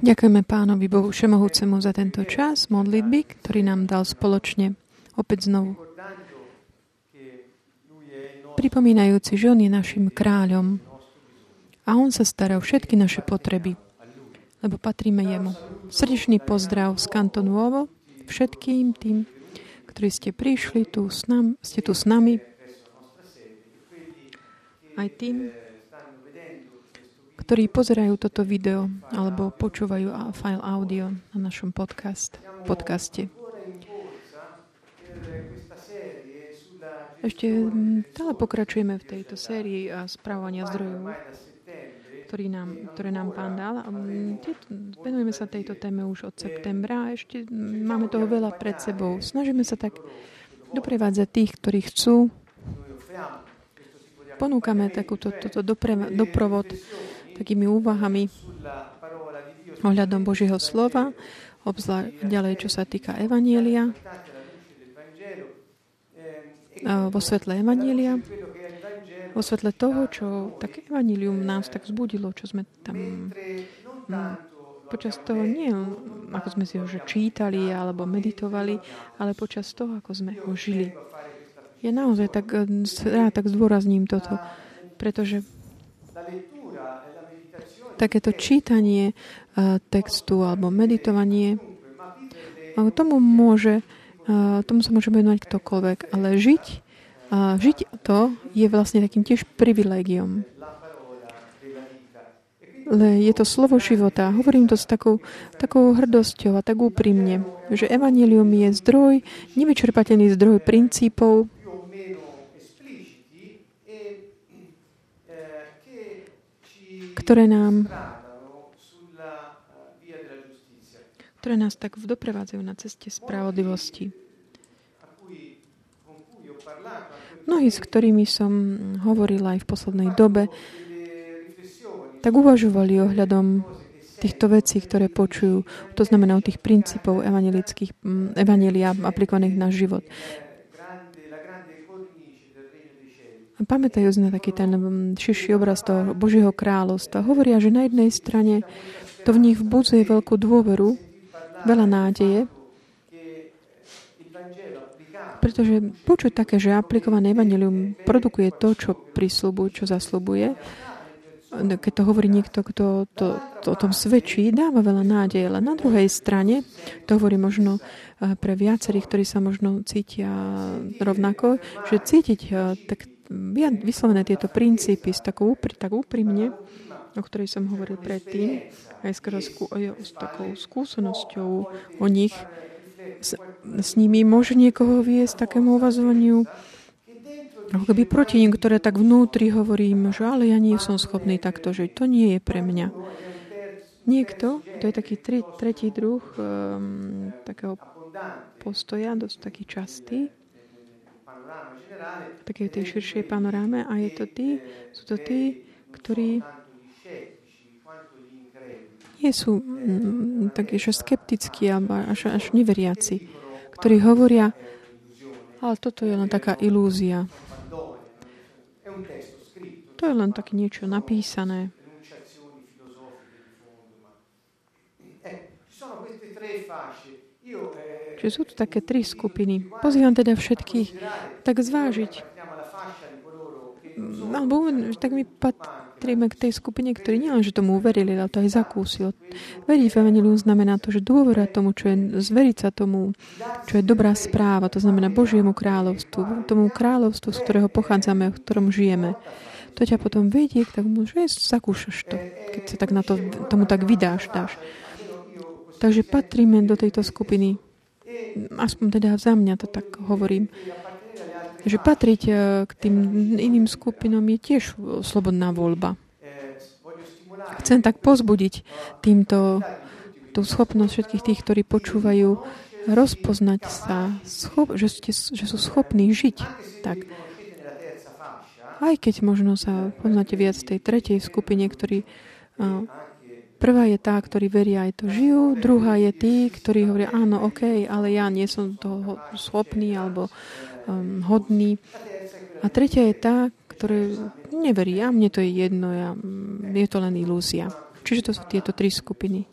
Ďakujeme Pánovi Bohu Všemohúcemu za tento čas modlitby, ktorý nám dal spoločne. Opäť znovu. Pripomínajúci, že On je našim kráľom a On sa stará o všetky naše potreby, lebo patríme Jemu. Srdečný pozdrav z kantonu Ovo všetkým tým, ktorí ste prišli tu s nami, ste tu s nami, aj tým, ktorí pozerajú toto video alebo počúvajú file audio na našom podcast, podcaste. Ešte stále pokračujeme v tejto sérii správania zdrojov, ktorý nám, ktoré nám pán dal. Venujeme sa tejto téme už od septembra a ešte máme toho veľa pred sebou. Snažíme sa tak doprevádzať tých, ktorí chcú. Ponúkame takúto toto doprovod takými úvahami ohľadom Božieho slova, obzvlášť ďalej, čo sa týka Evanielia, vo svetle Evanielia, vo svetle toho, čo tak Evangelium nás tak zbudilo, čo sme tam počas toho nie, ako sme si ho že čítali alebo meditovali, ale počas toho, ako sme ho žili. Ja naozaj tak, rád tak zdôrazním toto, pretože takéto čítanie eh, textu alebo meditovanie, tomu môže, eh, tomu sa môže venovať ktokoľvek, ale žiť, žiť to je vlastne takým tiež privilegiom. Ale je to slovo života. Hovorím to s takou, takou hrdosťou a tak úprimne, že evanilium je zdroj, nevyčerpateľný zdroj princípov, ktoré nám ktoré nás tak doprevádzajú na ceste spravodlivosti. Mnohí, s ktorými som hovorila aj v poslednej dobe, tak uvažovali ohľadom týchto vecí, ktoré počujú. To znamená o tých princípov evangelických, evangelia aplikovaných na život. Pamätajú na taký ten mm, širší obraz toho Božieho kráľovstva. Hovoria, že na jednej strane to v nich vbudzuje veľkú dôveru, veľa nádeje, pretože počuť také, že aplikované evanelium produkuje to, čo prislúbuje, čo zaslúbuje, keď to hovorí niekto, kto to, to o tom svedčí, dáva veľa nádeje. Ale na druhej strane, to hovorí možno eh, pre viacerých, ktorí sa možno cítia rovnako, že cítiť eh, tak vyslovené tieto princípy s takou, tak úprimne, o ktorej som hovoril predtým, aj skoro s takou skúsenosťou o nich, s, s nimi môže niekoho viesť takému uvazovaniu, ako keby proti ním, ktoré tak vnútri hovorím, že ale ja nie som schopný takto žiť. To nie je pre mňa. Niekto, to je taký tri, tretí druh um, takého postoja, dosť taký častý, takej tej širšej panoráme a je to tí, sú to tí, ktorí nie sú mm, takí, že skeptickí alebo až, až neveriaci, ktorí hovoria, ale toto je len taká ilúzia. To je len také niečo napísané. Čiže sú tu také tri skupiny. Pozývam teda všetkých tak zvážiť. Alebo tak my patríme k tej skupine, ktorí nielen, že tomu uverili, ale to aj zakúsil. Veriť v Evangelium znamená to, že dôvera tomu, čo je, zveriť sa tomu, čo je dobrá správa, to znamená Božiemu kráľovstvu, tomu kráľovstvu, z ktorého pochádzame, v ktorom žijeme. To ťa potom vedie k tomu, že zakúšaš to, keď sa tak na to, tomu tak vydáš, dáš. Takže patríme do tejto skupiny aspoň teda za mňa to tak hovorím, že patriť e, k tým iným skupinom je tiež slobodná voľba. Chcem tak pozbudiť týmto tú schopnosť všetkých tých, ktorí počúvajú, rozpoznať sa, schop, že, ste, že sú schopní žiť tak. Aj keď možno sa poznáte viac tej tretej skupine, ktorí Prvá je tá, ktorí veria aj to žijú, druhá je tí, ktorí hovoria, áno, OK, ale ja nie som toho schopný alebo um, hodný. A tretia je tá, ktorá neverí, a mne to je jedno, ja, je to len ilúzia. Čiže to sú tieto tri skupiny.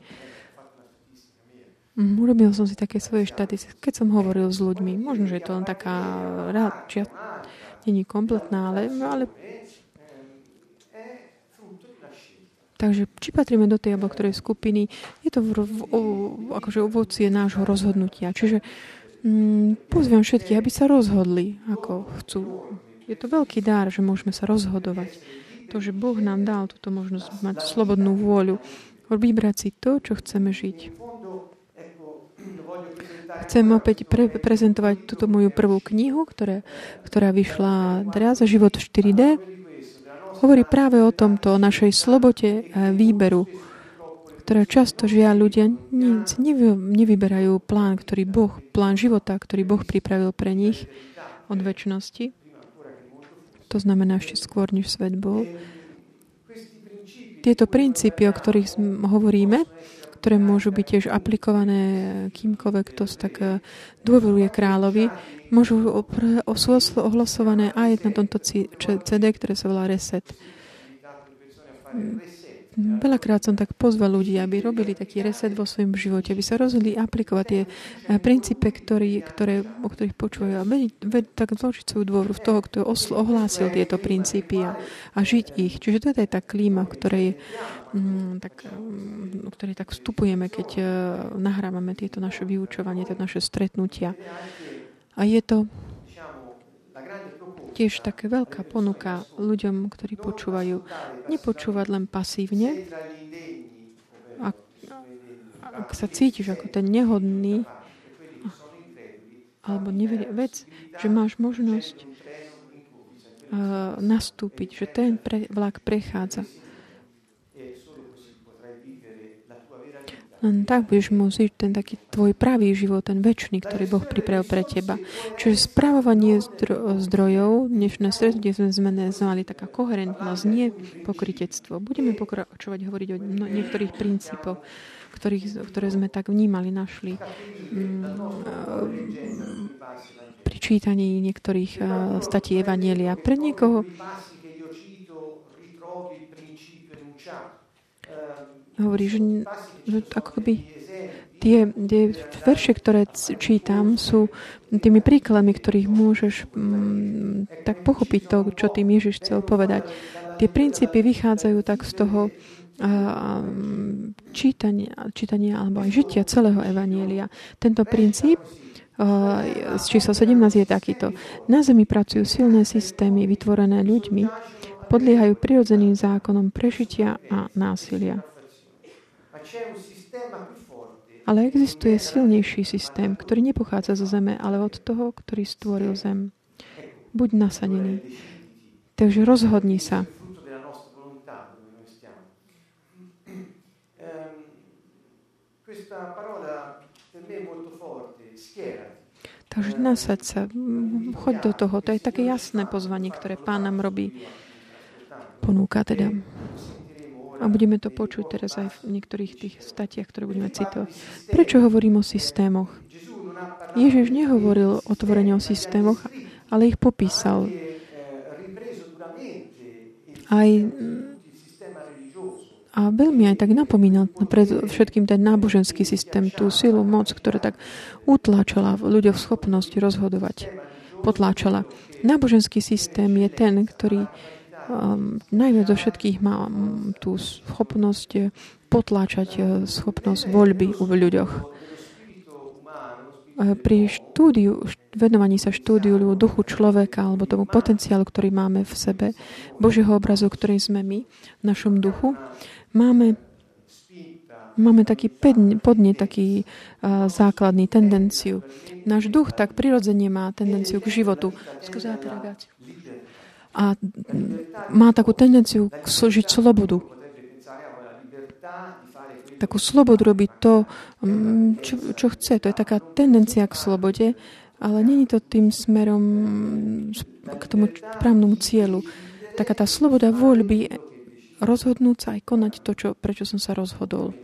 Mm, urobil som si také svoje štatistiky, keď som hovoril s ľuďmi. Možno, že je to len taká rád, čia, není kompletná, ale, ale Takže či patríme do tej alebo ktorej skupiny, je to v, v, o, akože ovocie nášho rozhodnutia. Čiže mm, pozviem všetkých, aby sa rozhodli, ako chcú. Je to veľký dár, že môžeme sa rozhodovať. To, že Boh nám dal túto možnosť mať slobodnú vôľu, vybrať si to, čo chceme žiť. Chcem opäť pre- prezentovať túto moju prvú knihu, ktorá, ktorá vyšla teraz, Život v 4D hovorí práve o tomto, o našej slobote výberu, ktoré často žiaľ ľudia nic nevy, nevyberajú plán, ktorý Boh, plán života, ktorý Boh pripravil pre nich od väčšnosti. To znamená ešte skôr, než svet bol. Tieto princípy, o ktorých hovoríme, ktoré môžu byť tiež aplikované kýmkoľvek, kto tak eh, dôveruje kráľovi, môžu sú ohlasované aj na tomto CD, ktoré sa volá Reset. Veľakrát som tak pozval ľudí, aby robili taký reset vo svojom živote, aby sa rozhodli aplikovať tie eh, princípe, ktorý, ktoré, o ktorých počúvajú a ved, tak zložiť svoju dôveru v toho, kto ohlásil tieto princípy a, a žiť ich. Čiže to je tá klíma, v ktorej, mm, tak, mm, ktorej tak vstupujeme, keď uh, nahrávame tieto naše vyučovanie, tieto naše stretnutia. A je to tiež také veľká ponuka ľuďom, ktorí počúvajú. Nepočúvať len pasívne. Ak, ak sa cítiš ako ten nehodný alebo neverie, vec, že máš možnosť uh, nastúpiť, že ten pre, vlak prechádza. Len tak budeš môcť žiť ten taký tvoj pravý život, ten väčší, ktorý Boh pripravil pre teba. Čiže spravovanie zdro- zdrojov, dnešné stretnutie sme zmené mali taká koherentnosť, nie pokritectvo. Budeme pokračovať hovoriť o no, niektorých princípoch, ktorých, ktoré sme tak vnímali, našli mm, pri čítaní niektorých uh, statí Evanielia. Pre niekoho hovorí, že, že ako keby tie, tie verše, ktoré čítam, sú tými príkladmi, ktorých môžeš m, tak pochopiť to, čo tým Ježiš chcel povedať. Tie princípy vychádzajú tak z toho a, čítania, čítania alebo aj žitia celého Evanielia. Tento princíp z čísla 17 je takýto. Na Zemi pracujú silné systémy vytvorené ľuďmi, podliehajú prirodzeným zákonom prežitia a násilia. Ale existuje silnejší systém, ktorý nepochádza zo zeme, ale od toho, ktorý stvoril zem. Buď nasadený. Takže rozhodni sa. Takže nasaď sa, choď do toho. To je také jasné pozvanie, ktoré Pán nám robí. Ponúka teda. A budeme to počuť teraz aj v niektorých tých statiach, ktoré budeme citovať. Prečo hovorím o systémoch? Ježiš nehovoril otvorene o systémoch, ale ich popísal. Aj a veľmi aj tak napomínal pred všetkým ten náboženský systém, tú silu, moc, ktorá tak utláčala v schopnosť rozhodovať. Potláčala. Náboženský systém je ten, ktorý um, najviac zo všetkých má tú schopnosť eh, potláčať uh, schopnosť voľby v ľuďoch. Uh, pri štúdiu, venovaní sa štúdiu duchu človeka alebo tomu potenciálu, ktorý máme v sebe, Božieho obrazu, ktorý sme my, v našom duchu, máme máme taký podne, taký základný tendenciu. Náš duch tak prirodzene má tendenciu k životu. Scusate ragazzi a má takú tendenciu žiť slobodu. Takú slobodu robiť to, mm, čo, čo chce. To je taká tendencia k slobode, ale není to tým smerom k tomu správnemu cieľu. Taká tá sloboda voľby rozhodnúť sa aj konať to, čo, prečo som sa rozhodol.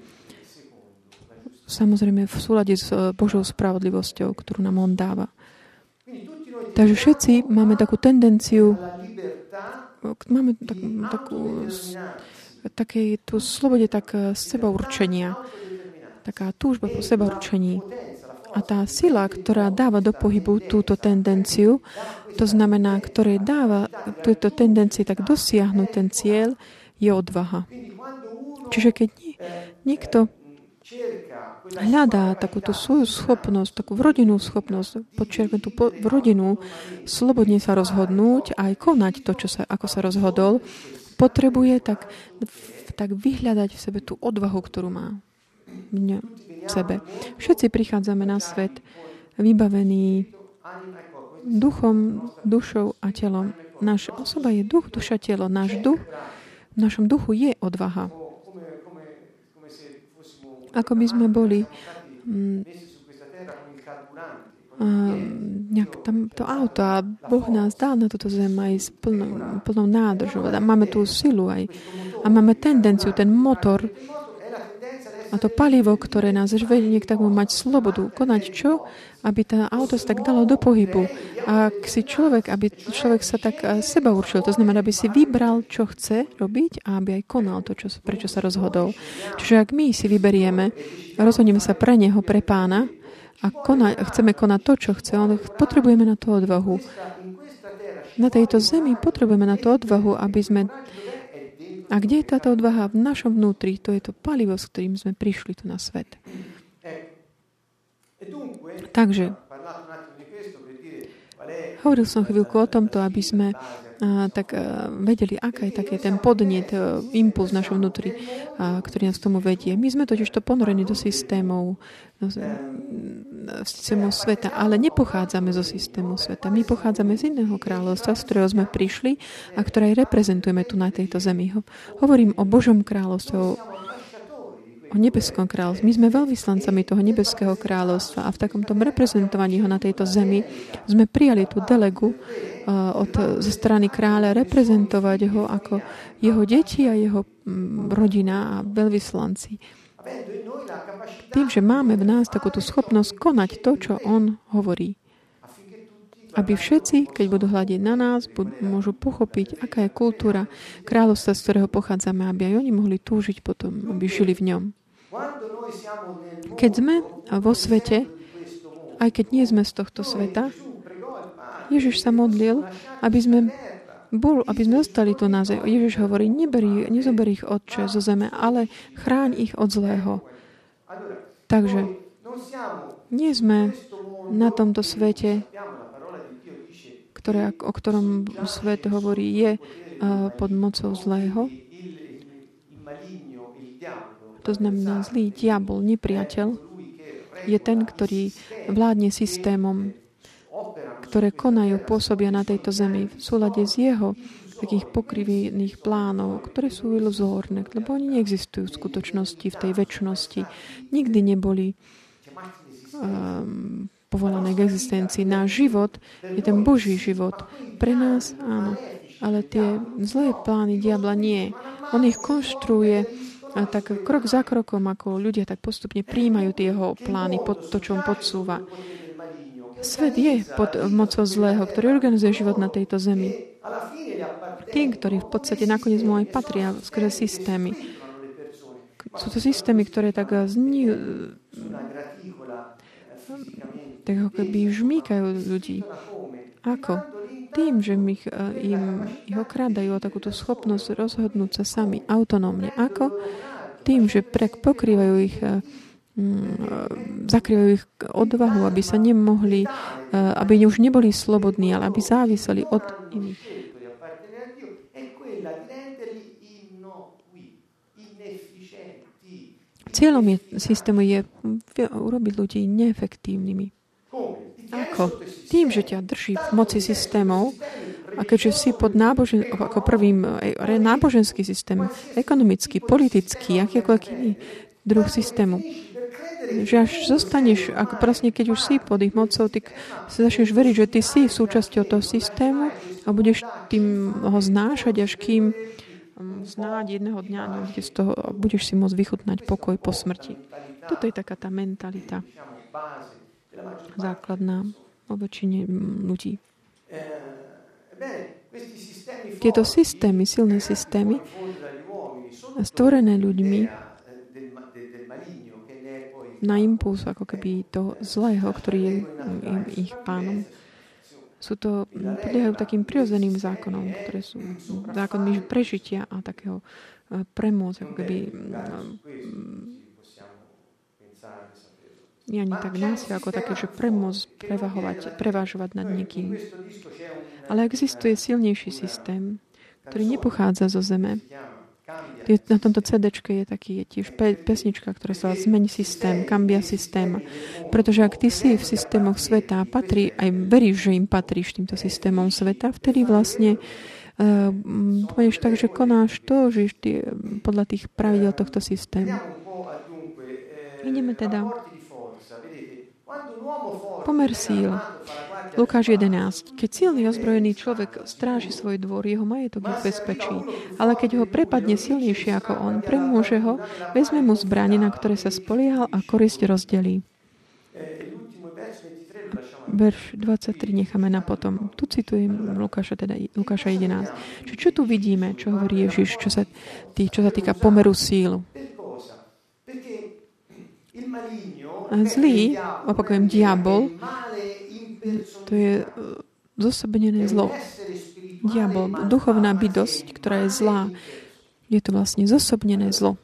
Samozrejme v súlade s eh, Božou spravodlivosťou, ktorú nám On dáva. Takže všetci máme takú tendenciu, máme tak, takú takej tu slobode tak eh, seba určenia. Taká túžba po seba určení. A tá sila, ktorá dáva do pohybu túto tendenciu, to znamená, ktoré dáva túto tendencii tak dosiahnuť ten cieľ, je odvaha. Čiže keď niekto hľadá takúto svoju schopnosť, takú rodinnú schopnosť, podčiarkujem tú rodinu, slobodne sa rozhodnúť a aj konať to, čo sa, ako sa rozhodol, potrebuje tak, tak vyhľadať v sebe tú odvahu, ktorú má v sebe. Všetci prichádzame na svet vybavení duchom, dušou a telom. Naša osoba je duch, duša, telo. Náš duch, v našom duchu je odvaha. Ako by sme boli. Mm, a, nejak tam to auto a Boh nás dal na túto zem aj s plnou, plnou nádržou. Máme tú silu aj. A máme tendenciu, ten motor a to palivo, ktoré nás vedie k tomu mať slobodu, konať čo? Aby tá auto sa tak dalo do pohybu. A ak si človek, aby človek sa tak eh, seba určil, to znamená, aby si vybral, čo chce robiť a aby aj konal to, čo, prečo sa rozhodol. Čiže ak my si vyberieme, rozhodneme sa pre neho, pre pána a kona, chceme konať to, čo chce, on, potrebujeme na to odvahu. Na tejto zemi potrebujeme na to odvahu, aby sme a kde je táto odvaha? V našom vnútri. To je to palivo, s ktorým sme prišli tu na svet. Takže, hovoril som chvíľku o tomto, aby sme tak vedeli, aká je taký ten podnet, a, impuls v našom vnútri, ktorý nás tomu vedie. My sme totiž to ponorení do systémov, do systému sveta, ale nepochádzame zo systému sveta. My pochádzame z iného kráľovstva, z ktorého sme prišli a ktoré reprezentujeme tu na tejto zemi. Hovorím o Božom kráľovstve, o, nebeskom kráľovstve. My sme veľvyslancami toho nebeského kráľovstva a v takomto reprezentovaní ho na tejto zemi sme prijali tú delegu uh, od, ze strany kráľa reprezentovať ho ako jeho deti a jeho mm, rodina a veľvyslanci. Tým, že máme v nás takúto schopnosť konať to, čo On hovorí. Aby všetci, keď budú hľadiť na nás, budú, môžu pochopiť, aká je kultúra kráľovstva, z ktorého pochádzame, aby aj oni mohli túžiť potom, aby žili v ňom. Keď sme vo svete, aj keď nie sme z tohto sveta, Ježiš sa modlil, aby sme bol, aby sme ostali tu na zemi. Ježiš hovorí, neberi, nezober ich Otče zo zeme, ale chráň ich od zlého. Takže nie sme na tomto svete, ktoré, o ktorom svet hovorí, je pod mocou zlého. To znamená, zlý diabol, nepriateľ, je ten, ktorý vládne systémom ktoré konajú, pôsobia na tejto zemi v súlade s jeho takých pokrivených plánov, ktoré sú iluzórne, lebo oni neexistujú v skutočnosti, v tej väčšnosti. Nikdy neboli um, povolané k existencii. Náš život je ten Boží život. Pre nás áno, ale tie zlé plány diabla nie. On ich konštruuje a tak krok za krokom, ako ľudia tak postupne príjmajú tie jeho plány pod to, čo on podsúva. Svet je pod mocou zlého, ktorý organizuje život na tejto zemi. Tí, ktorí v podstate nakoniec mu aj patria skrze systémy. Sú to systémy, ktoré tak zni... tak ako keby žmýkajú ľudí. Ako? Tým, že ich, im ich okradajú o takúto schopnosť rozhodnúť sa sami autonómne. Ako? Tým, že pokrývajú ich Mm, zakrývajú ich odvahu, aby sa nemohli, aby už neboli slobodní, ale aby záviseli od iných. Cieľom je, systému je urobiť ľudí neefektívnymi. Ako? Tým, že ťa drží v moci systémov a keďže si pod nábožen, ako prvým eh, náboženský systém, ekonomický, politický, akýkoľvek iný druh systému, že až zostaneš, ako presne keď už si pod ich mocou, ty si začneš veriť, že ty si súčasťou toho systému a budeš tým ho znášať, až kým um, znáť jedného dňa z toho, budeš si môcť vychutnať pokoj po smrti. Toto je taká tá mentalita základná o väčšine ľudí. Tieto systémy, silné systémy, stvorené ľuďmi na impuls ako keby toho zlého, ktorý je ich pánom. Sú to, podliehajú takým prirodzeným zákonom, ktoré sú zákonmi prežitia a takého e, premôcť, ako keby nie ani tak násilia, ako také, že premôcť prevahovať, prevážovať nad niekým. Ale existuje silnejší systém, ktorý nepochádza zo zeme. Je, na tomto CD je taký je tiež pe, pesnička, ktorá sa zmení systém, kambia systém. Pretože ak ty si v systémoch sveta a patrí, aj veríš, že im patríš týmto systémom sveta, vtedy vlastne uh, tak, že konáš to, že ty podľa tých pravidel tohto systému. Ideme teda Pomer síl. Lukáš 11. Keď silný ozbrojený človek stráži svoj dvor, jeho majetok je bezpečí. Ale keď ho prepadne silnejšie ako on, premôže ho, vezme mu zbranie, na ktoré sa spoliehal a korisť rozdelí. Verš 23 necháme na potom. Tu citujem Lukáša, teda Lukáša 11. Čiže čo tu vidíme, čo hovorí Ježiš, čo sa, tý, čo sa týka pomeru sílu? Zlý, opakujem, diabol, to je e, zosobenené zlo. Diabol, duchovná bytosť, ktorá je zlá, je to vlastne zosobnené zlo.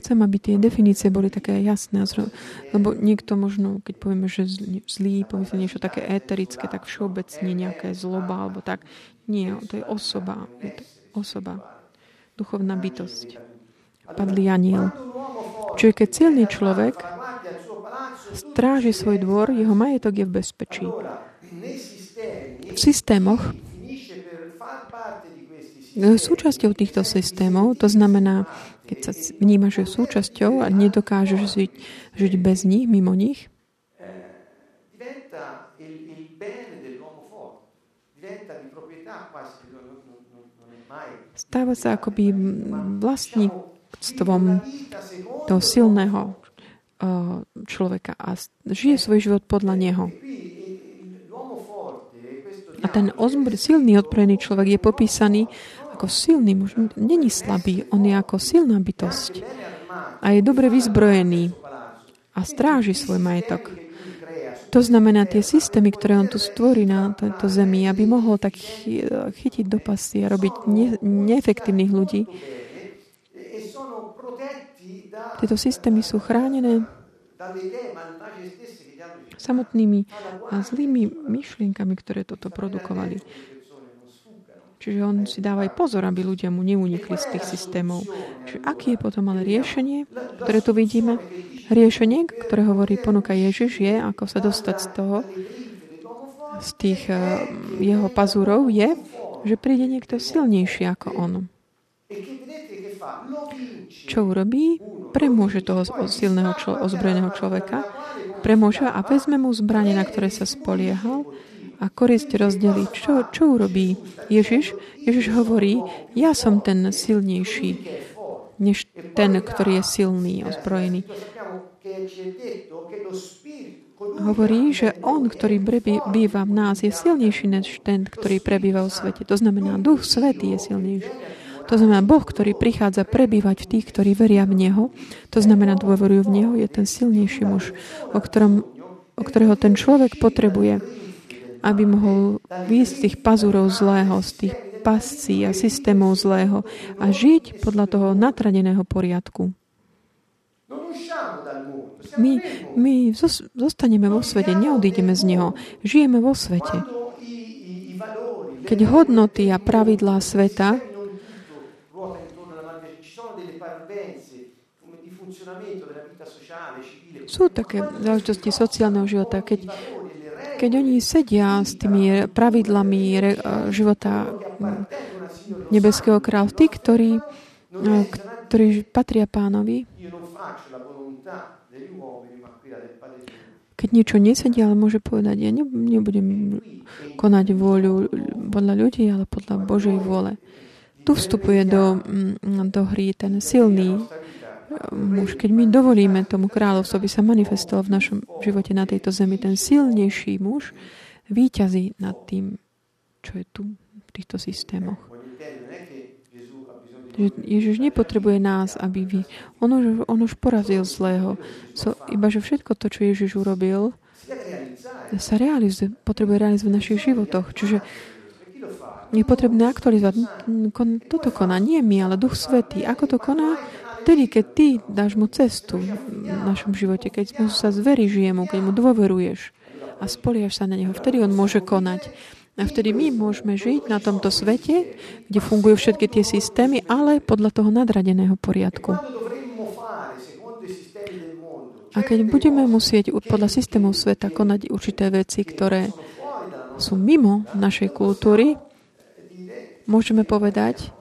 Chcem, aby tie definície boli také jasné, lebo niekto možno, keď povieme, že zlý, pomyslí niečo také éterické, tak všeobecne nejaké zloba, alebo tak. Nie, to je osoba. Je to osoba. Duchovná bytosť padlý aniel. Čiže keď silný človek stráži svoj dvor, jeho majetok je v bezpečí. V systémoch súčasťou týchto systémov, to znamená, keď sa vnímaš, že súčasťou a nedokážeš žiť, žiť bez nich, mimo nich, stáva sa akoby vlastník svedectvom toho silného uh, človeka a žije svoj život podľa neho. A ten ozbr, silný odprený človek je popísaný ako silný muž. Není slabý, on je ako silná bytosť. A je dobre vyzbrojený a stráži svoj majetok. To znamená, tie systémy, ktoré on tu stvorí na tejto zemi, aby mohol tak chytiť do pasy a robiť ne- neefektívnych ľudí, tieto systémy sú chránené samotnými zlými myšlienkami, ktoré toto produkovali. Čiže on si dáva aj pozor, aby ľudia mu neunikli z tých systémov. Čiže aký je potom ale riešenie, ktoré tu vidíme? Riešenie, ktoré hovorí ponuka Ježiš, je, ako sa dostať z toho, z tých uh, jeho pazúrov, je, že príde niekto silnejší ako on. Čo urobí? Premôže toho silného člo- ozbrojeného človeka, premôže a vezme mu zbranie, na ktoré sa spoliehal a korist rozdelí. Čo, čo urobí Ježiš? Ježiš hovorí, ja som ten silnejší, než ten, ktorý je silný, ozbrojený. Hovorí, že on, ktorý býva v nás, je silnejší než ten, ktorý prebýva v svete. To znamená, Duch Svetý je silnejší. To znamená, Boh, ktorý prichádza prebývať v tých, ktorí veria v Neho, to znamená, dôverujú v Neho, je ten silnejší muž, o, ktorom, o ktorého ten človek potrebuje, aby mohol výjsť z tých pazúrov zlého, z tých pascí a systémov zlého a žiť podľa toho natradeného poriadku. My, my zostaneme vo svete, neodídeme z neho. Žijeme vo svete. Keď hodnoty a pravidlá sveta sú také záležitosti sociálneho života, keď, keď oni sedia s tými pravidlami re, života nebeského kráľ, tí, ktorí, ktorí patria pánovi, keď niečo nesedia, ale môže povedať, ja nebudem konať vôľu podľa ľudí, ale podľa Božej vôle. Tu vstupuje do, do hry ten silný muž, keď my dovolíme tomu kráľovstvu, aby sa manifestoval v našom živote na tejto zemi, ten silnejší muž výťazí nad tým, čo je tu v týchto systémoch. Ježiš nepotrebuje nás, aby vy. On už, on už porazil zlého. So, iba, že všetko to, čo Ježiš urobil, sa realizuje, potrebuje realizovať v našich životoch. Čiže je potrebné aktualizovať. Toto koná nie my, ale Duch Svetý. Ako to koná? Vtedy, keď ty dáš mu cestu v našom živote, keď mu sa zveríš jemu, keď mu dôveruješ a spoliaš sa na neho, vtedy on môže konať. A vtedy my môžeme žiť na tomto svete, kde fungujú všetky tie systémy, ale podľa toho nadradeného poriadku. A keď budeme musieť podľa systémov sveta konať určité veci, ktoré sú mimo našej kultúry, môžeme povedať,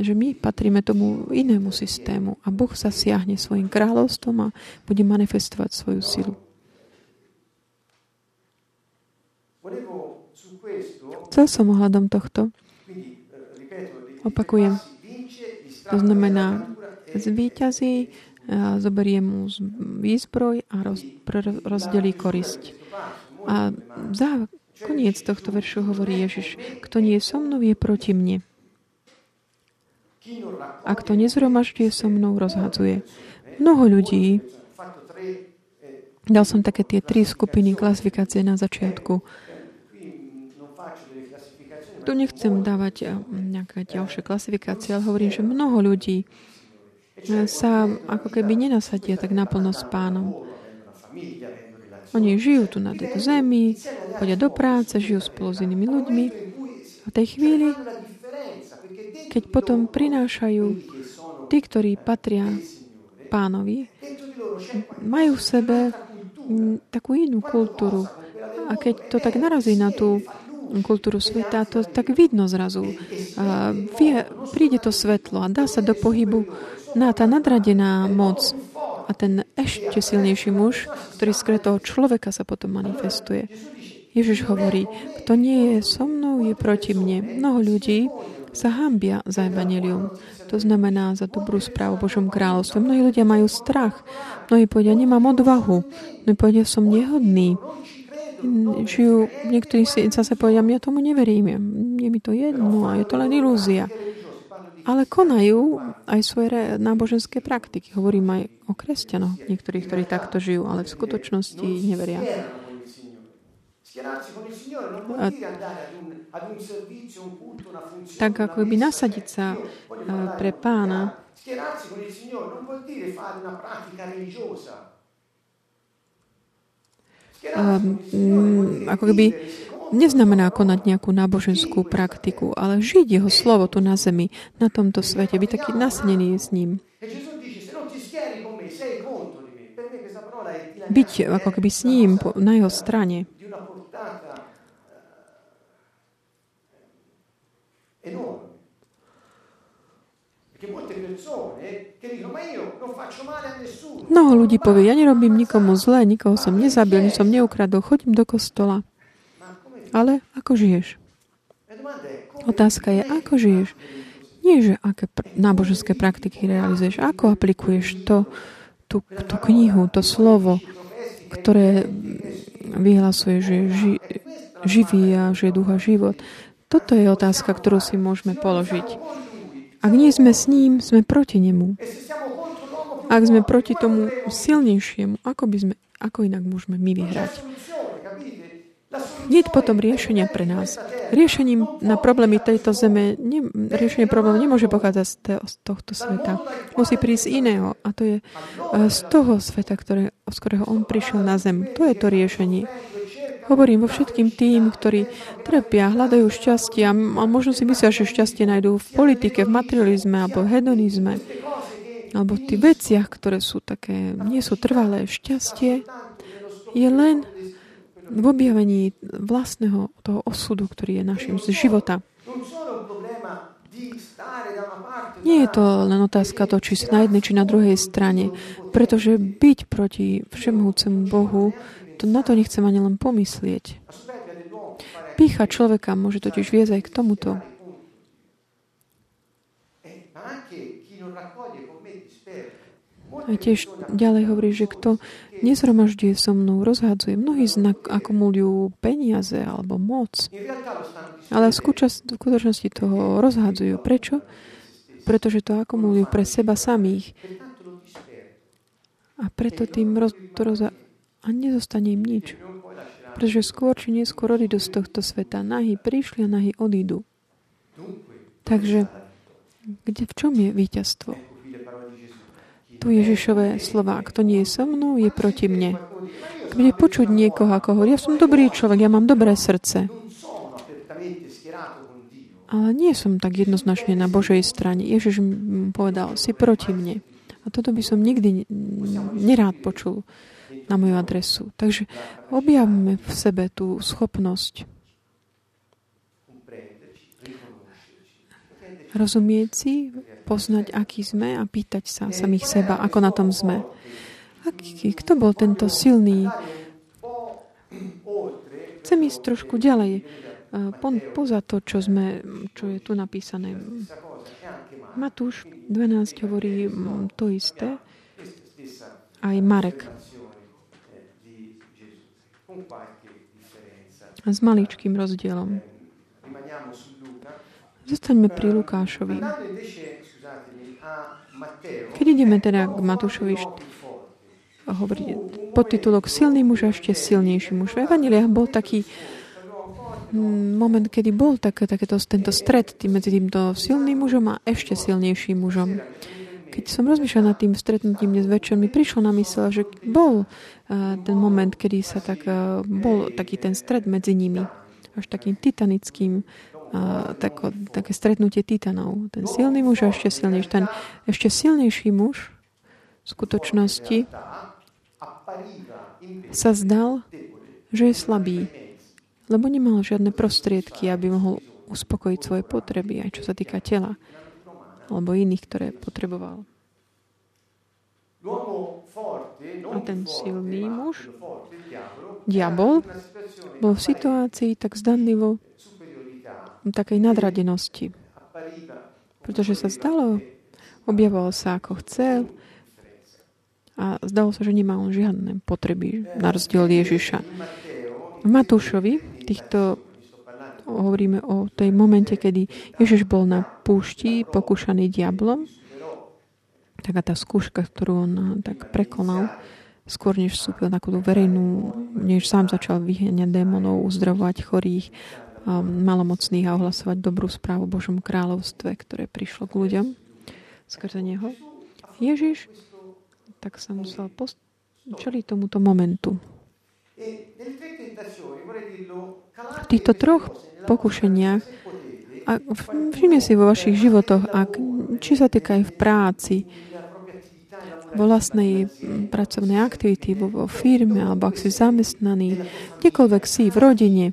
že my patríme tomu inému systému a Boh sa siahne svojim kráľovstvom a bude manifestovať svoju silu. Chcel som ohľadom tohto. Opakujem. To znamená, zvýťazí, zoberie mu výzbroj a roz, rozdelí korisť. A za koniec tohto veršu hovorí Ježiš, kto nie je so mnou, je proti mne. A kto nezhromažďuje so mnou, rozhadzuje. Mnoho ľudí, dal som také tie tri skupiny klasifikácie na začiatku. Tu nechcem dávať eh, nejaké ďalšie klasifikácie, ale hovorím, že mnoho ľudí eh, sa ako keby nenasadia tak naplno s pánom. Oni žijú tu na tejto zemi, chodia do práce, žijú spolu s inými ľuďmi. A v tej chvíli, keď potom prinášajú tí, ktorí patria pánovi, majú v sebe takú inú kultúru. A keď to tak narazí na tú kultúru sveta, to tak vidno zrazu. A vie, príde to svetlo a dá sa do pohybu na tá nadradená moc a ten ešte silnejší muž, ktorý skre toho človeka sa potom manifestuje. Ježiš hovorí, kto nie je so mnou, je proti mne. Mnoho ľudí sa hambia za evanelium. To znamená za dobrú správu Božom kráľovstve. Mnohí ľudia majú strach. Mnohí povedia, nemám odvahu. Mnohí povedia, som nehodný žijú, niektorí si zase povedia, ja tomu neverím, je mi to jedno a je to len ilúzia. Ale konajú aj svoje náboženské praktiky. Hovorím aj o kresťanoch, niektorých, ktorí takto žijú, ale v skutočnosti neveria. A, tak ako by nasadiť sa pre pána, ako keby neznamená konať nejakú náboženskú praktiku, ale žiť jeho slovo tu na zemi, na tomto svete, byť taký nasadený s ním. Byť ako keby s ním na jeho strane. Mnoho ľudí povie, ja nerobím nikomu zlé, nikoho som nezabil, nič som neukradol, chodím do kostola. Ale ako žiješ? Otázka je, ako žiješ? Nie, že aké pr- náboženské praktiky realizuješ, ako aplikuješ to, tú, tú knihu, to slovo, ktoré vyhlasuje, že ži, živý a že je ducha život. Toto je otázka, ktorú si môžeme položiť. Ak nie sme s ním, sme proti nemu. Ak sme proti tomu silnejšiemu, ako, by sme, ako inak môžeme my vyhrať? Nie je potom riešenia pre nás. Riešením na problémy tejto zeme, ne, riešenie problémov nemôže pochádzať z, te, z tohto sveta. Musí prísť iného. A to je e, z toho sveta, ktoré, z ktorého on prišiel na zem. To je to riešenie. Hovorím vo všetkým tým, ktorí trpia, hľadajú šťastie a, možno si myslia, že šťastie nájdú v politike, v materializme alebo v hedonizme alebo v tých veciach, ktoré sú také, nie sú trvalé. Šťastie je len v objavení vlastného toho osudu, ktorý je našim z života. Nie je to len otázka to, či si na jednej, či na druhej strane, pretože byť proti všemohúcemu Bohu na to nechcem ani len pomyslieť. Pícha človeka môže totiž viesť aj k tomuto. A tiež ďalej hovorí, že kto nezhromažďuje so mnou, rozhádzuje. Mnohí znak akumulujú peniaze alebo moc. Ale v skutočnosti toho rozhádzajú. Prečo? pretože to akumulujú pre seba samých. A preto tým roz, to roza, a nezostane im nič. Pretože skôr či neskôr odídu z tohto sveta. Nahy prišli a nahy odídu. Takže kde, v čom je víťazstvo? Tu Ježišové slova. Kto nie je so mnou, je proti mne. Bude počuť niekoho, ako hovorí, ja som dobrý človek, ja mám dobré srdce. Ale nie som tak jednoznačne na Božej strane. Ježiš povedal, si proti mne. A toto by som nikdy nerád počul na moju adresu. Takže objavme v sebe tú schopnosť rozumieť si, poznať, aký sme a pýtať sa samých seba, ako na tom sme. Aký, kto bol tento silný? Chcem ísť trošku ďalej po, poza to, čo, sme, čo je tu napísané. Matúš 12 hovorí to isté, aj Marek. S maličkým rozdielom. Zostaňme pri Lukášovi. Keď ideme teda k Matúšovi hovoriť podtitulok Silný muž a ešte silnejší muž. V Evaniliách bol taký moment, kedy bol tak, takéto, tento stred tým, medzi týmto silným mužom a ešte silnejším mužom. Keď som rozmýšľal nad tým stretnutím dnes večer, mi prišlo na mysle, že bol uh, ten moment, kedy sa tak, uh, bol taký ten stred medzi nimi. Až takým titanickým uh, tako, také stretnutie titanov. Ten silný muž a ešte silnejší. Ten ešte silnejší muž v skutočnosti sa zdal, že je slabý lebo nemal žiadne prostriedky, aby mohol uspokojiť svoje potreby, aj čo sa týka tela, alebo iných, ktoré potreboval. A ten silný muž, diabol, bol v situácii tak zdanlivo takej nadradenosti. Pretože sa zdalo, objavoval sa ako chcel a zdalo sa, že nemá on žiadne potreby na rozdiel Ježiša. V Matúšovi týchto hovoríme o tej momente, kedy Ježiš bol na púšti pokúšaný diablom. Taká tá skúška, ktorú on tak prekonal, skôr než vstúpil na takú verejnú, než sám začal vyhňať démonov, uzdravovať chorých, malomocných a ohlasovať dobrú správu Božom kráľovstve, ktoré prišlo k ľuďom skrze neho. Ježiš tak sa musel post- čeliť tomuto momentu. V týchto troch pokušeniach a všimne si vo vašich životoch, ak, či sa týka aj v práci, vo vlastnej pracovnej aktivity, vo, vo firme, alebo ak si zamestnaný, kdekoľvek si, v rodine,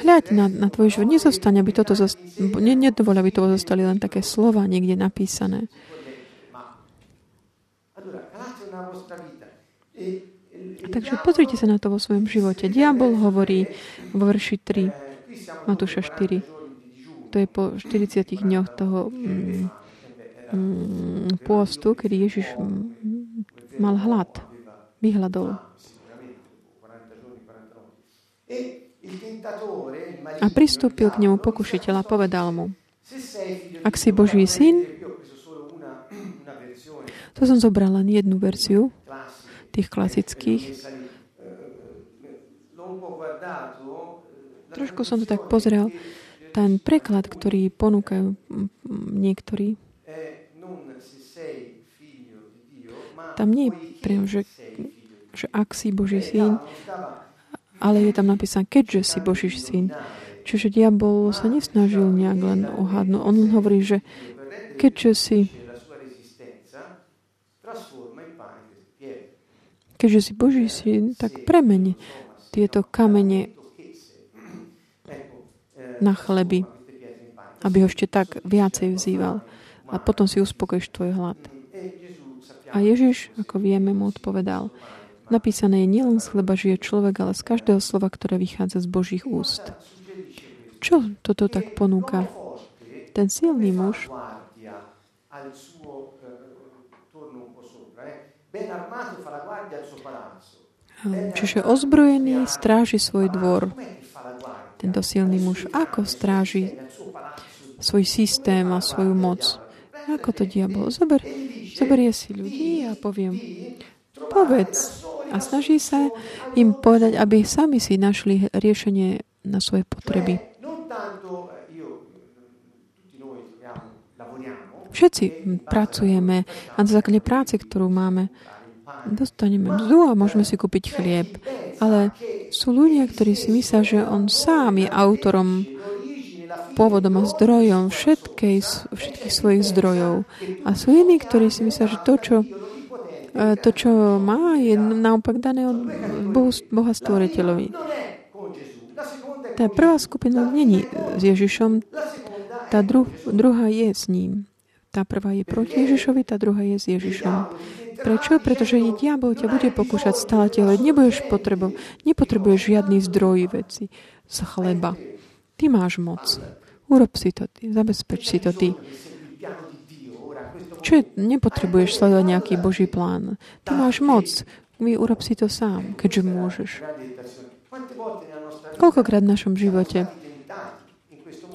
Hľaď na, na tvoj život. Nezostane, aby toto zost... ne, nedovol, aby to zostali len také slova niekde napísané. Takže pozrite sa na to vo svojom živote. Diabol hovorí vo verši 3, Matúša 4. To je po 40 dňoch toho mm, mm, pôstu, kedy Ježiš mm, mal hlad. Vyhľadol. A pristúpil k nemu pokušiteľ a povedal mu, ak si Boží syn, to som zobral len jednu verziu, tých klasických. Trošku som to tak pozrel. Ten preklad, ktorý ponúkajú niektorí, tam nie je priam, že, že ak si Boží syn, ale je tam napísané, keďže si Boží syn. Čiže diabol sa nesnažil nejak len ohádnuť. On hovorí, že keďže si Keďže si Boží syn, tak premeň tieto kamene na chleby, aby ho ešte tak viacej vzýval. A potom si uspokojíš tvoj hlad. A Ježiš, ako vieme, mu odpovedal, napísané je nielen z chleba žije človek, ale z každého slova, ktoré vychádza z Božích úst. Čo toto tak ponúka? Ten silný muž Čiže ozbrojený stráži svoj dvor. Tento silný muž ako stráži svoj systém a svoju moc. Ako to diabol? Zober, zoberie si ľudí a poviem, povedz. A snaží sa im povedať, aby sami si našli riešenie na svoje potreby. Všetci pracujeme a na základe práce, ktorú máme, dostaneme mzdu a môžeme si kúpiť chlieb. Ale sú ľudia, ktorí si myslia, že on sám je autorom pôvodom a zdrojom všetkej, všetkých svojich zdrojov. A sú iní, ktorí si myslia, že to, čo, e, to, čo má, je naopak dané od Bohu, Boha stvoriteľovi. Tá prvá skupina není s Ježišom, tá dru, druhá je s ním. Tá prvá je proti Ježišovi, tá druhá je s Ježišom. Prečo? Pretože diabol ťa bude pokúšať stále hovoriť, nebudeš potrebo, nepotrebuješ žiadny zdroj veci z chleba. Ty máš moc. Urob si to ty, zabezpeč si to ty. Čo je, nepotrebuješ sledovať nejaký Boží plán. Ty máš moc. Vy urob si to sám, keďže môžeš. Koľkokrát v našom živote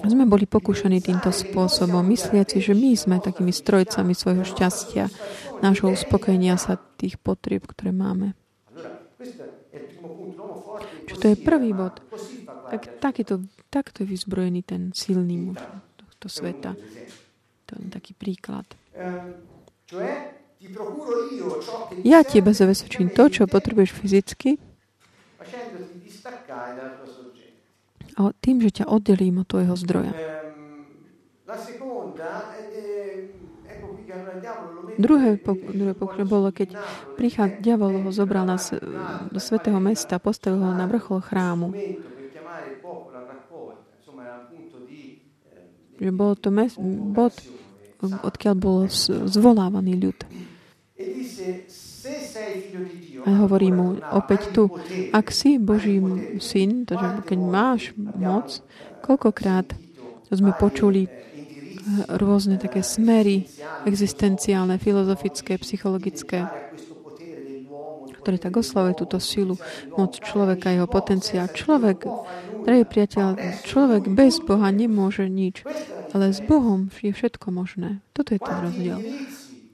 sme boli pokúšaní týmto spôsobom, mysliaci, že my sme takými strojcami svojho šťastia, nášho uspokojenia sa tých potrieb, ktoré máme. Čo to je prvý bod. Tak, takýto, takto je vyzbrojený ten silný muž tohto sveta. To je taký príklad. Ja tebe zabezpečím to, čo potrebuješ fyzicky, a tým, že ťa oddelím od tvojho zdroja. Druhé, druhé pokušenie bolo, keď prichádza diavol ho zobral na, do svetého mesta, postavil ho na vrchol chrámu. Že bol to mes, bod, odkiaľ bol zvolávaný ľud. A hovorí mu opäť tu, ak si Boží syn, takže keď máš moc, koľkokrát sme počuli eh, rôzne také smery existenciálne, filozofické, psychologické, ktoré tak oslavuje túto silu, moc človeka, jeho potenciál. Človek, drahý priateľ, človek bez Boha nemôže nič, ale s Bohom je všetko možné. Toto je ten rozdiel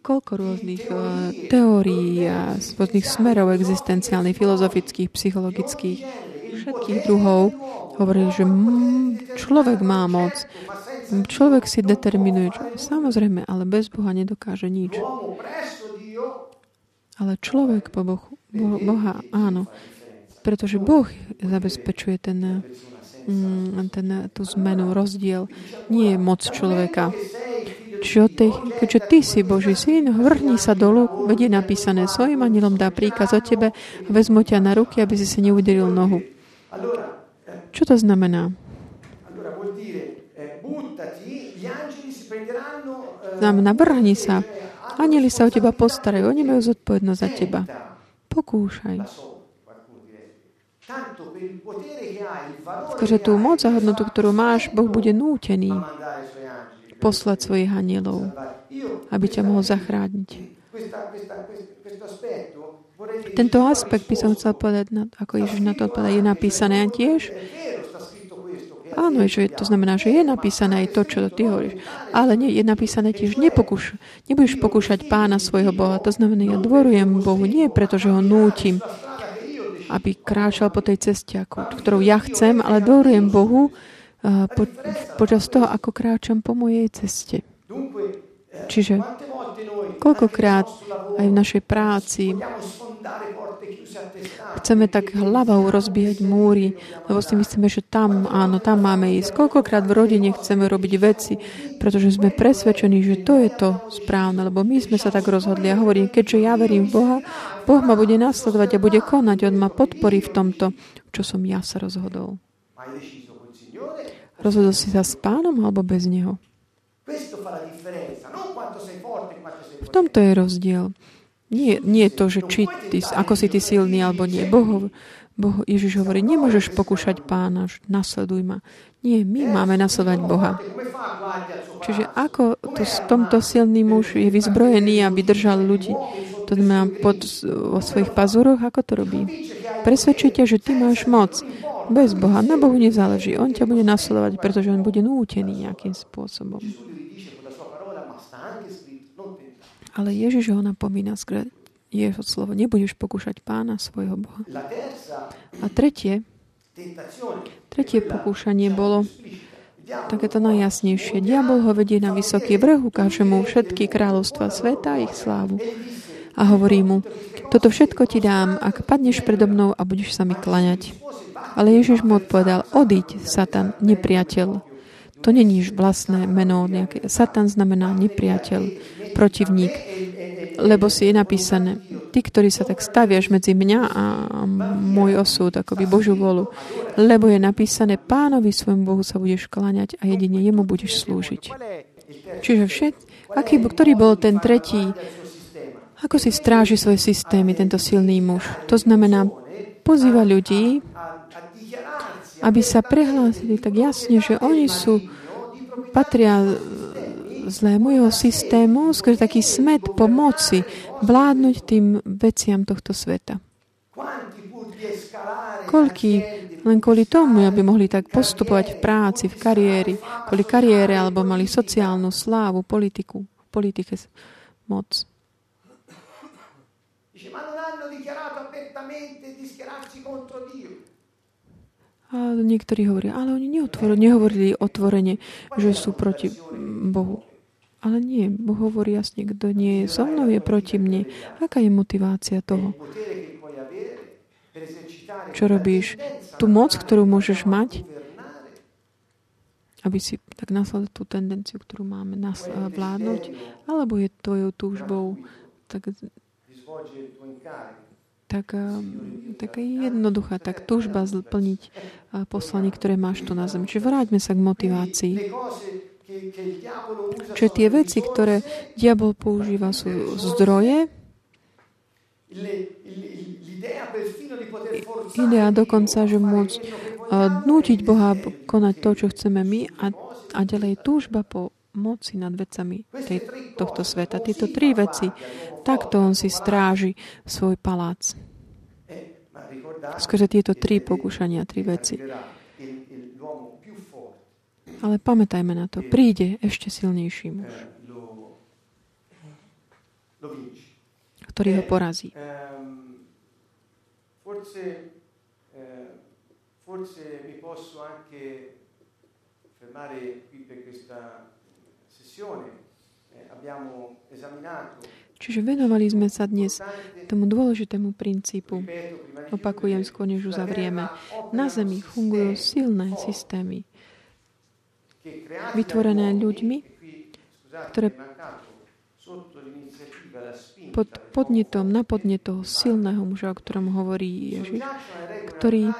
koľko rôznych uh, teórií a rôznych smerov existenciálnych, filozofických, psychologických, všetkých druhov hovorí, že človek má moc. Človek si determinuje. Čo, samozrejme, ale bez Boha nedokáže nič. Ale človek po Bohu, Boha, áno. Pretože Boh zabezpečuje ten, ten, tú zmenu, rozdiel. Nie je moc človeka. Čiže tej, keďže ty si Boží syn, vrhni sa dolu, vedie napísané, svojim anilom dá príkaz o tebe vezmu ťa na ruky, aby si sa neuderil nohu. Čo to znamená? Znamená, vrhni sa. Anieli sa o teba postarajú, oni majú zodpovednosť za teba. Pokúšaj. Skrze tú moc a hodnotu, ktorú máš, Boh bude nútený poslať svojich anielov, aby ťa mohol zachrániť. Tento aspekt by som chcel povedať, ako Ježiš na to odpovedá, je napísané a tiež. Áno, že to znamená, že je napísané aj to, čo ty hovoríš. Ale nie, je napísané tiež, nepokúš, nebudeš pokúšať pána svojho Boha. To znamená, ja dôrujem Bohu, nie preto, že ho nútim, aby kráčal po tej ceste, ktorú ja chcem, ale dôrujem Bohu, po, počas toho, ako kráčam po mojej ceste. Čiže koľkokrát aj v našej práci chceme tak hlavou rozbíjať múry, lebo si myslíme, že tam, áno, tam máme ísť. Koľkokrát v rodine chceme robiť veci, pretože sme presvedčení, že to je to správne, lebo my sme sa tak rozhodli. A hovorím, keďže ja verím v Boha, Boh ma bude nasledovať a bude konať. On ma podporí v tomto, čo som ja sa rozhodol. Rozhodol si sa s pánom alebo bez neho? V tomto je rozdiel. Nie, nie je to, že či ty, ako si ty silný alebo nie. Boh, boh Ježiš hovorí, nemôžeš pokúšať pána, nasleduj ma. Nie, my máme nasledovať Boha. Čiže ako to, tomto silný muž je vyzbrojený, aby držal ľudí, to znamená pod, vo svojich pazúroch, ako to robí? Presvedčite, že ty máš moc Bez Boha. Na Bohu nezáleží. On ťa bude nasledovať, pretože on bude nútený nejakým spôsobom. Ale Ježiš ho napomína skôr jeho slovo. Nebudeš pokúšať pána svojho Boha. A tretie, tretie pokúšanie bolo takéto najjasnejšie. Diabol ho vedie na vysoký vrch, ukáže mu všetky kráľovstva sveta a ich slávu. A hovorí mu, toto všetko ti dám, ak padneš predo mnou a budeš sa mi klaňať. Ale Ježiš mu odpovedal, odiď, Satan, nepriateľ. To není vlastné meno. Nejaké. Satan znamená nepriateľ, protivník. Lebo si je napísané, ty, ktorý sa tak staviaš medzi mňa a môj osud, akoby Božú volu. Lebo je napísané, pánovi svojmu Bohu sa budeš kláňať a jedine jemu budeš slúžiť. Čiže všet, aký, ktorý bol ten tretí ako si stráži svoje systémy tento silný muž? To znamená, pozýva ľudí, aby sa prehlásili tak jasne, že oni sú, patria zlému jeho systému, skôr taký smet pomoci vládnuť tým veciam tohto sveta. Koľký len kvôli tomu, aby mohli tak postupovať v práci, v kariéri, kvôli kariére, alebo mali sociálnu slávu, politiku, politike moc. Dichiarato apertamente di schierarsi contro Dio. A niektorí hovoria, ale oni neotvor, nehovorili otvorene, že sú proti Bohu. Ale nie, Boh hovorí jasne, kto nie je so mnou, je proti mne. Aká je motivácia toho? Čo robíš? Tú moc, ktorú môžeš mať, aby si tak nasledol tú tendenciu, ktorú máme nas- vládnuť, alebo je tvojou túžbou tak tak, ehm, tak jednoduchá, tak túžba zplniť poslanie, ktoré máš tu na zemi. Čiže vráťme sa k motivácii. Čiže tie veci, ktoré diabol používa, sú zdroje, idea dokonca, že môcť nútiť Boha konať to, čo chceme my a, a ďalej túžba po moci nad vecami tej, tohto sveta. Tieto tri veci, takto on si stráži svoj palác. Skrze tieto tri pokúšania, tri veci. Ale pamätajme na to, príde ešte silnejší muž, ktorý ho porazí. Forse mi posso anche fermare qui per questa Eh, Čiže venovali sme sa dnes tomu dôležitému princípu. Opakujem skôr, než uzavrieme. Na Zemi fungujú silné systémy, vytvorené ľuďmi, ktoré pod podnetom, na podnet toho silného muža, o ktorom hovorí Ježiš, ktorý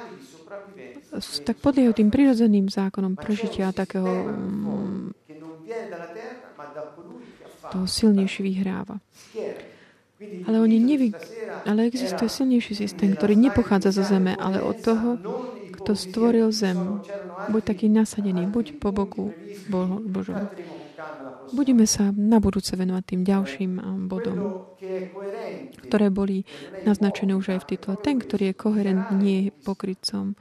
tak podliehajú tým prirodzeným zákonom prežitia takého mm, toho silnejší vyhráva. Ale, oni nevy... ale existuje silnejší systém, ktorý nepochádza zo zeme, ale od toho, kto stvoril zem. Buď taký nasadený, buď po boku Božom. Budeme sa na budúce venovať tým ďalším bodom, ktoré boli naznačené už aj v titule. Ten, ktorý je koherentný, nie je pokrytcom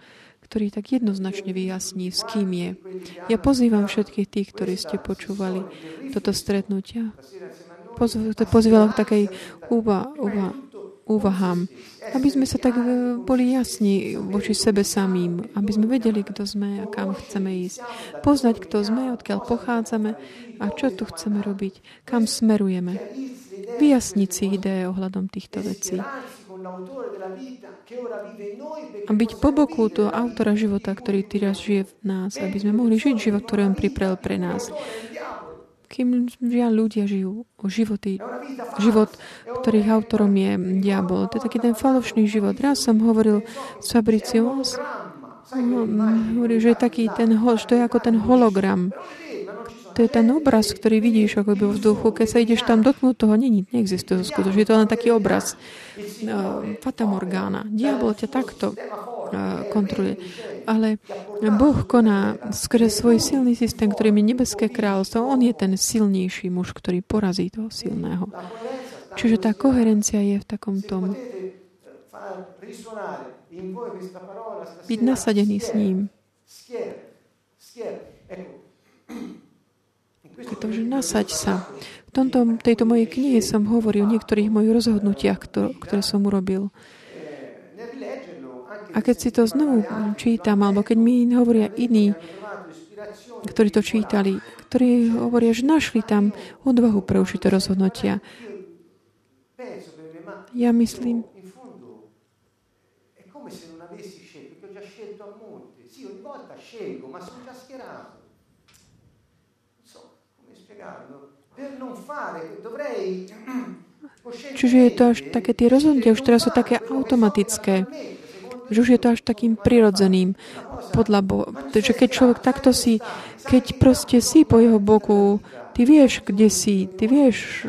ktorý tak jednoznačne vyjasní, s kým je. Ja pozývam všetkých tých, ktorí ste počúvali toto stretnutia. Pozývala k takej úva, úva, úvahám, aby sme sa tak e, boli jasní voči sebe samým, aby sme vedeli, kto sme a kam chceme ísť. Poznať, kto sme, odkiaľ pochádzame a čo tu chceme robiť, kam smerujeme. Vyjasniť si ideje ohľadom týchto vecí a byť po boku toho autora života, ktorý teraz žije v nás, aby sme mohli žiť život, ktorý on pripravil pre nás. Kým žiaľ ľudia žijú o životy, život, ktorých autorom je diabol. To je taký ten falošný život. Raz som hovoril s Fabriciom, no, hovoril, že je taký ten, že to je ako ten hologram. To je ten obraz, ktorý vidíš ako by v vzduchu. Keď sa ideš tam dotknúť, toho není, neexistuje skutočne. Je to len taký obraz. Uh, Fata Morgana. Diabol ťa takto uh, kontroluje. Ale Boh koná skrze svoj silný systém, ktorý je nebeské kráľovstvo. On je ten silnejší muž, ktorý porazí toho silného. Čiže tá koherencia je v takom tom byť nasadený s ním. Pretože nasaď sa. V tomto, tejto mojej knihe som hovoril o niektorých mojich rozhodnutiach, ktoré som urobil. A keď si to znovu čítam, alebo keď mi hovoria iní, ktorí to čítali, ktorí hovoria, že našli tam odvahu pre určité rozhodnutia. Ja myslím, Čiže je to až také, tie rozhodnutia už teraz sú také automatické. Že už je to až takým prirodzeným podľa Boha. Takže keď človek takto si, keď proste si po jeho boku, ty vieš, kde si, ty vieš,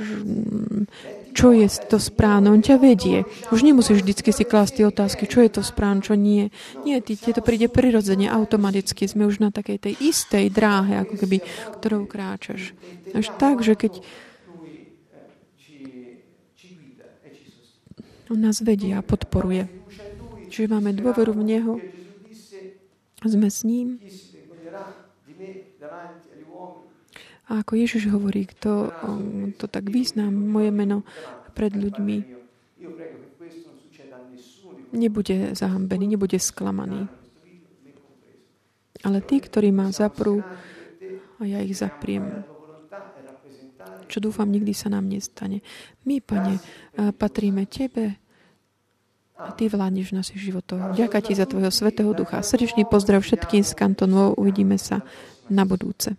čo je to správne. On ťa vedie. Už nemusíš vždy si klásť tie otázky, čo je to správne, čo nie. Nie, ty, ti to príde prirodzene, automaticky. Sme už na takej tej istej dráhe, ako keby, ktorou kráčaš. Až tak, že keď on nás vedie a podporuje. Čiže máme dôveru v Neho. Sme s ním. A ako Ježiš hovorí, kto to tak význam, moje meno pred ľuďmi, nebude zahambený, nebude sklamaný. Ale tí, ktorí ma zaprú, a ja ich zapriem, čo dúfam, nikdy sa nám nestane. My, Pane, patríme Tebe a Ty vládneš našich životoch. Ďakujem Ti za Tvojho Svetého Ducha. Srdečný pozdrav všetkým z kantonov. Uvidíme sa na budúce.